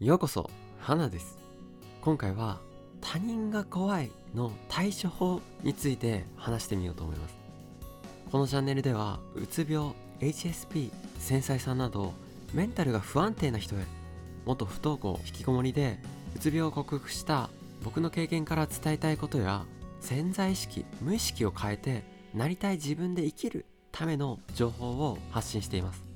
ようこそ花です。今回は他人が怖いの対処法について話してみようと思います。このチャンネルではうつ病 HSP 繊細さんなどメンタルが不安定な人へ元不登校引きこもりでうつ病を克服した僕の経験から伝えたいことや潜在意識無意識を変えてなりたい自分で生きるための情報を発信しています。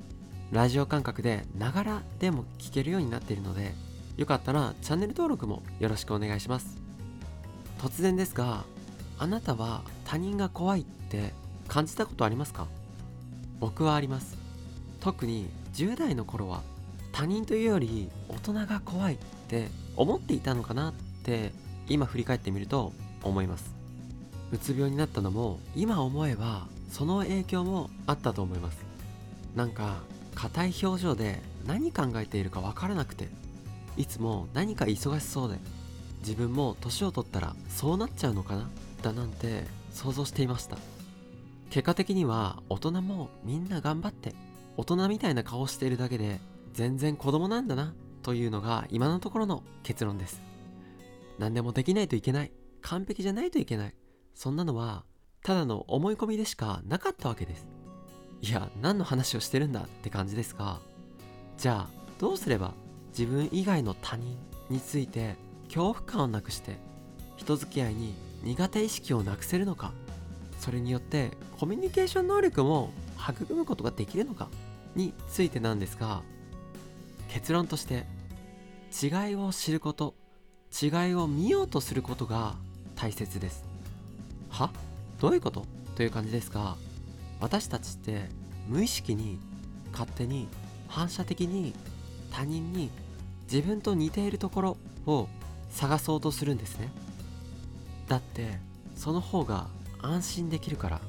ラジオ感覚でながらでも聞けるようになっているのでよかったらチャンネル登録もよろしくお願いします。突然ですがあなたは他人が怖いって感じたことありますか？僕はあります。特に10代の頃は他人というより大人が怖いって思っていたのかなって今振り返ってみると思います。うつ病になったのも今思えばその影響もあったと思います。なんか硬い表情で何考えているか分からなくていつも何か忙しそうで自分も年を取ったらそうなっちゃうのかな？だなんて想像していました。結果的には大人もみんな頑張って大人みたいな顔しているだけで全然子供なんだなというのが今のところの結論です。何でもできないといけない完璧じゃないといけないそんなのはただの思い込みでしかなかったわけです。いや何の話をしてるんだって感じですがじゃあどうすれば自分以外の他人について恐怖感をなくして人付き合いに苦手意識をなくせるのかそれによってコミュニケーション能力も育むことができるのかについてなんですが結論として違いを知ること違いを見ようとすることが大切です。は？どういうこと？という感じですが私たちって無意識に勝手に反射的に他人に自分と似ているところを探そうとするんですね。だってその方が安心できるから。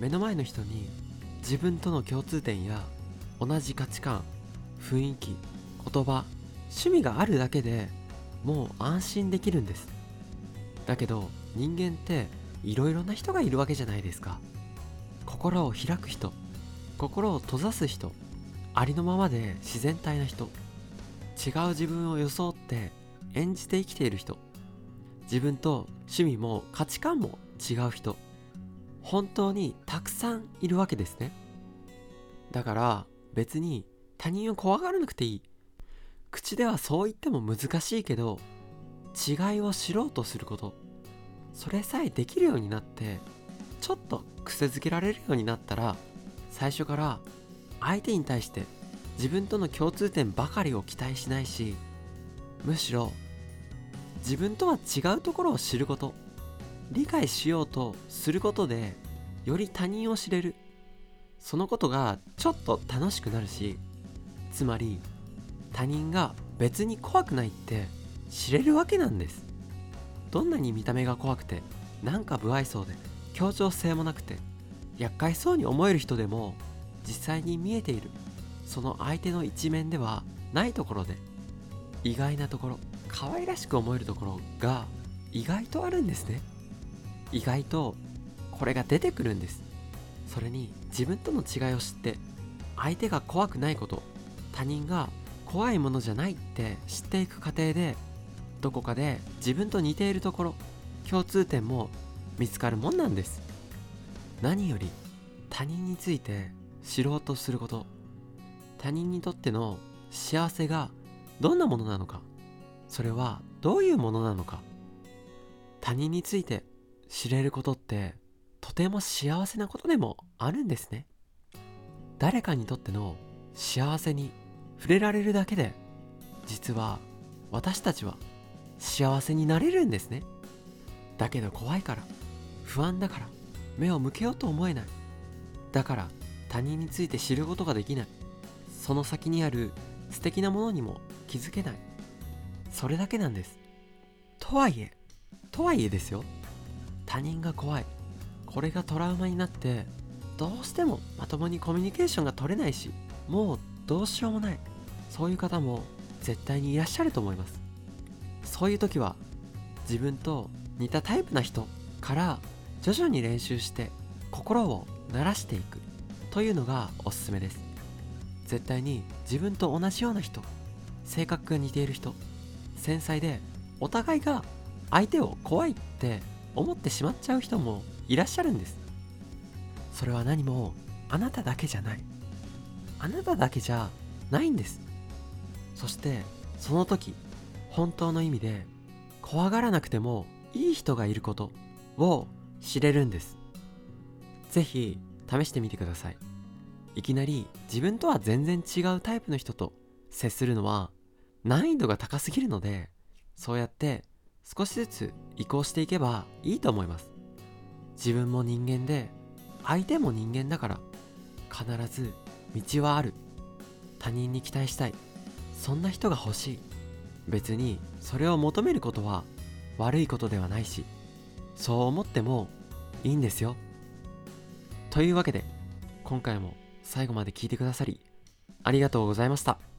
目の前の人に自分との共通点や同じ価値観雰囲気言葉趣味があるだけでもう安心できるんです。だけど人間っていろいろな人がいるわけじゃないですか。心を開く人心を閉ざす人ありのままで自然体な人違う自分を装って演じて生きている人自分と趣味も価値観も違う人本当にたくさんいるわけですね。だから別に他人を怖がらなくていい。口ではそう言っても難しいけど違いを知ろうとすることそれさえできるようになってちょっと癖づけられるようになったら最初から相手に対して自分との共通点ばかりを期待しないしむしろ自分とは違うところを知ること理解しようとすることでより他人を知れる。そのことがちょっと楽しくなるしつまり他人が別に怖くないって知れるわけなんです。どんなに見た目が怖くてなんか不愛想で協調性もなくて厄介そうに思える人でも実際に見えているその相手の一面ではないところで意外なところ可愛らしく思えるところが意外とあるんですね。意外とこれが出てくるんです。それに自分との違いを知って相手が怖くないこと他人が怖いものじゃないって知っていく過程でどこかで自分と似ているところ共通点も見つかるもんなんです。何より他人について知ろうとすること。他人にとっての幸せがどんなものなのか。それはどういうものなのか。他人について知れることってとても幸せなことでもあるんですね。誰かにとっての幸せに触れられるだけで実は私たちは幸せになれるんですね。だけど怖いから。不安だから。目を向けようと思えない。だから他人について知ることができない。その先にある素敵なものにも気づけない。それだけなんです。とはいえとはいえですよ。他人が怖い。これがトラウマになってどうしてもまともにコミュニケーションが取れないしもうどうしようもない。そういう方も絶対にいらっしゃると思います。そういう時は自分と似たタイプな人から徐々に練習して心を慣らしていくというのがおすすめです。絶対に自分と同じような人性格が似ている人繊細でお互いが相手を怖いって思ってしまっちゃう人もいらっしゃるんです。それは何もあなただけじゃない。あなただけじゃないんです。そしてその時本当の意味で怖がらなくてもいい人がいることを知れるんです。ぜひ試してみてください。いきなり自分とは全然違うタイプの人と接するのは難易度が高すぎるのでそうやって少しずつ移行していけばいいと思います。自分も人間で相手も人間だから必ず道はある。他人に期待したい。そんな人が欲しい。別にそれを求めることは悪いことではないしそう思ってもいいんですよというわけで今回も最後まで聞いてくださりありがとうございました。